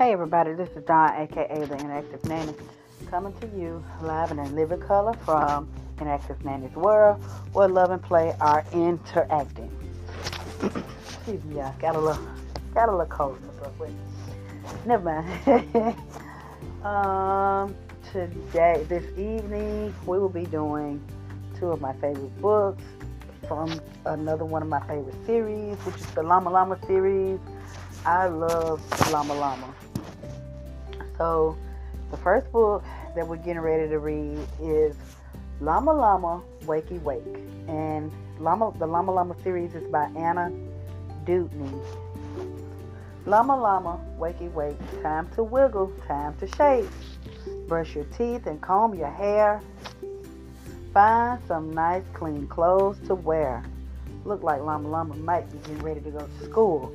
Hey everybody, this is Don, aka the Interactive Nanny, coming to you live and in living color from Interactive Nanny's World, where love and play are interacting. Excuse me, I got a little, got a little cold, but never mind. um, today, this evening, we will be doing two of my favorite books from another one of my favorite series, which is the Llama Llama series. I love Llama Llama. So, the first book that we're getting ready to read is Llama Llama Wakey Wake. And Llama, the Llama Llama series is by Anna Dewdney. Llama Llama Wakey Wake. Time to wiggle, time to shake. Brush your teeth and comb your hair. Find some nice clean clothes to wear. Look like Llama Llama might be getting ready to go to school.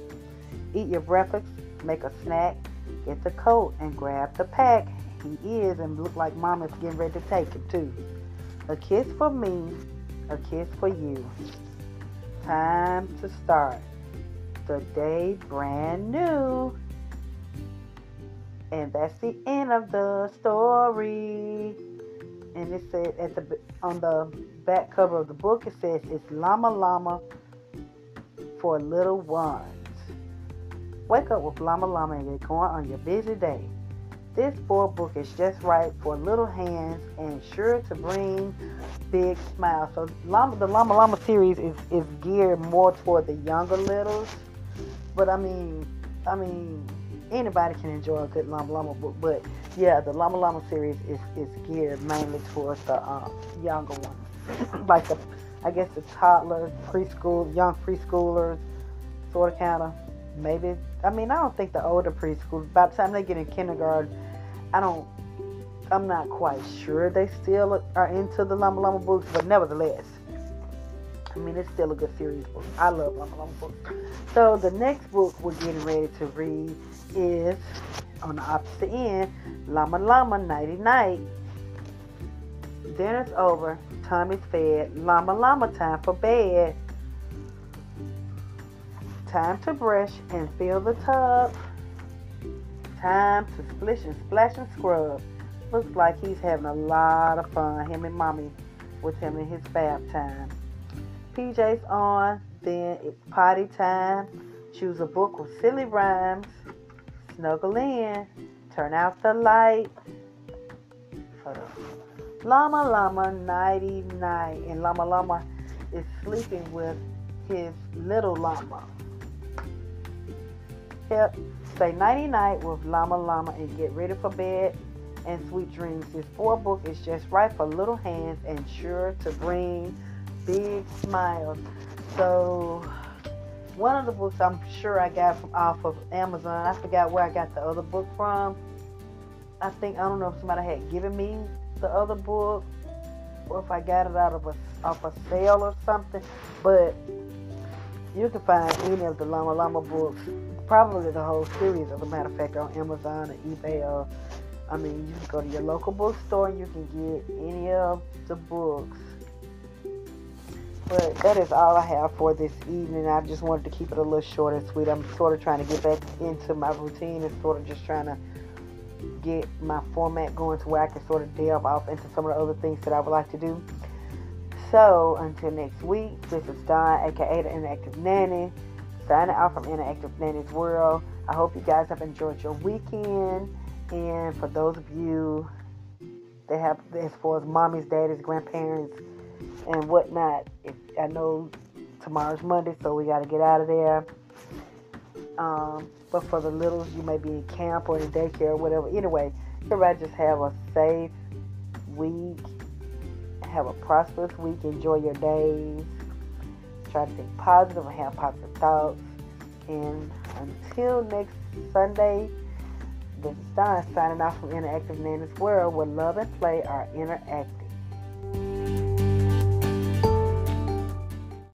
Eat your breakfast, make a snack, Get the coat and grab the pack. He is and look like mama's getting ready to take it too. A kiss for me, a kiss for you. Time to start. The day brand new. And that's the end of the story. And it said at the on the back cover of the book it says it's Llama Llama for little ones. Wake up with Llama Llama and get going on your busy day. This board book is just right for little hands and sure to bring big smiles. So Llama, the Llama Llama series is, is geared more toward the younger littles. But I mean, I mean, anybody can enjoy a good Llama Llama book. But yeah, the Llama Llama series is, is geared mainly towards the um, younger ones. like the, I guess the toddlers, preschool, young preschoolers, sort of kind of maybe I mean I don't think the older preschool by the time they get in kindergarten, I don't I'm not quite sure they still are into the Llama Llama books, but nevertheless, I mean it's still a good series book. I love Llama Llama books. So the next book we're getting ready to read is on the opposite end, Llama Llama Nighty Night. Dinner's over, Tommy's fed, Llama Llama time for bed. Time to brush and fill the tub. Time to splish and splash and scrub. Looks like he's having a lot of fun, him and mommy, with him in his bath time. PJ's on, then it's potty time. Choose a book with silly rhymes. Snuggle in. Turn out the light. Llama Llama nighty night. And Llama Llama is sleeping with his little llama. Yep. Say nighty night with Llama Llama and get ready for bed and sweet dreams. This four book is just right for little hands and sure to bring big smiles. So one of the books I'm sure I got from off of Amazon. I forgot where I got the other book from. I think I don't know if somebody had given me the other book or if I got it out of a off a sale or something. But you can find any of the Llama Llama books probably the whole series, as a matter of fact, on Amazon or eBay. Or, I mean, you can go to your local bookstore and you can get any of the books. But that is all I have for this evening. I just wanted to keep it a little short and sweet. I'm sort of trying to get back into my routine and sort of just trying to get my format going to where I can sort of delve off into some of the other things that I would like to do. So until next week, this is Don, aka the Interactive Nanny signing out from Interactive Nanny's World. I hope you guys have enjoyed your weekend. And for those of you that have, as far as mommies, daddies, grandparents, and whatnot, if, I know tomorrow's Monday, so we got to get out of there. Um, but for the littles, you may be in camp or in daycare or whatever. Anyway, everybody just have a safe week. Have a prosperous week. Enjoy your days try to think positive and have positive thoughts. And until next Sunday, this is Don signing off from Interactive Nanny's World, where love and play are interactive.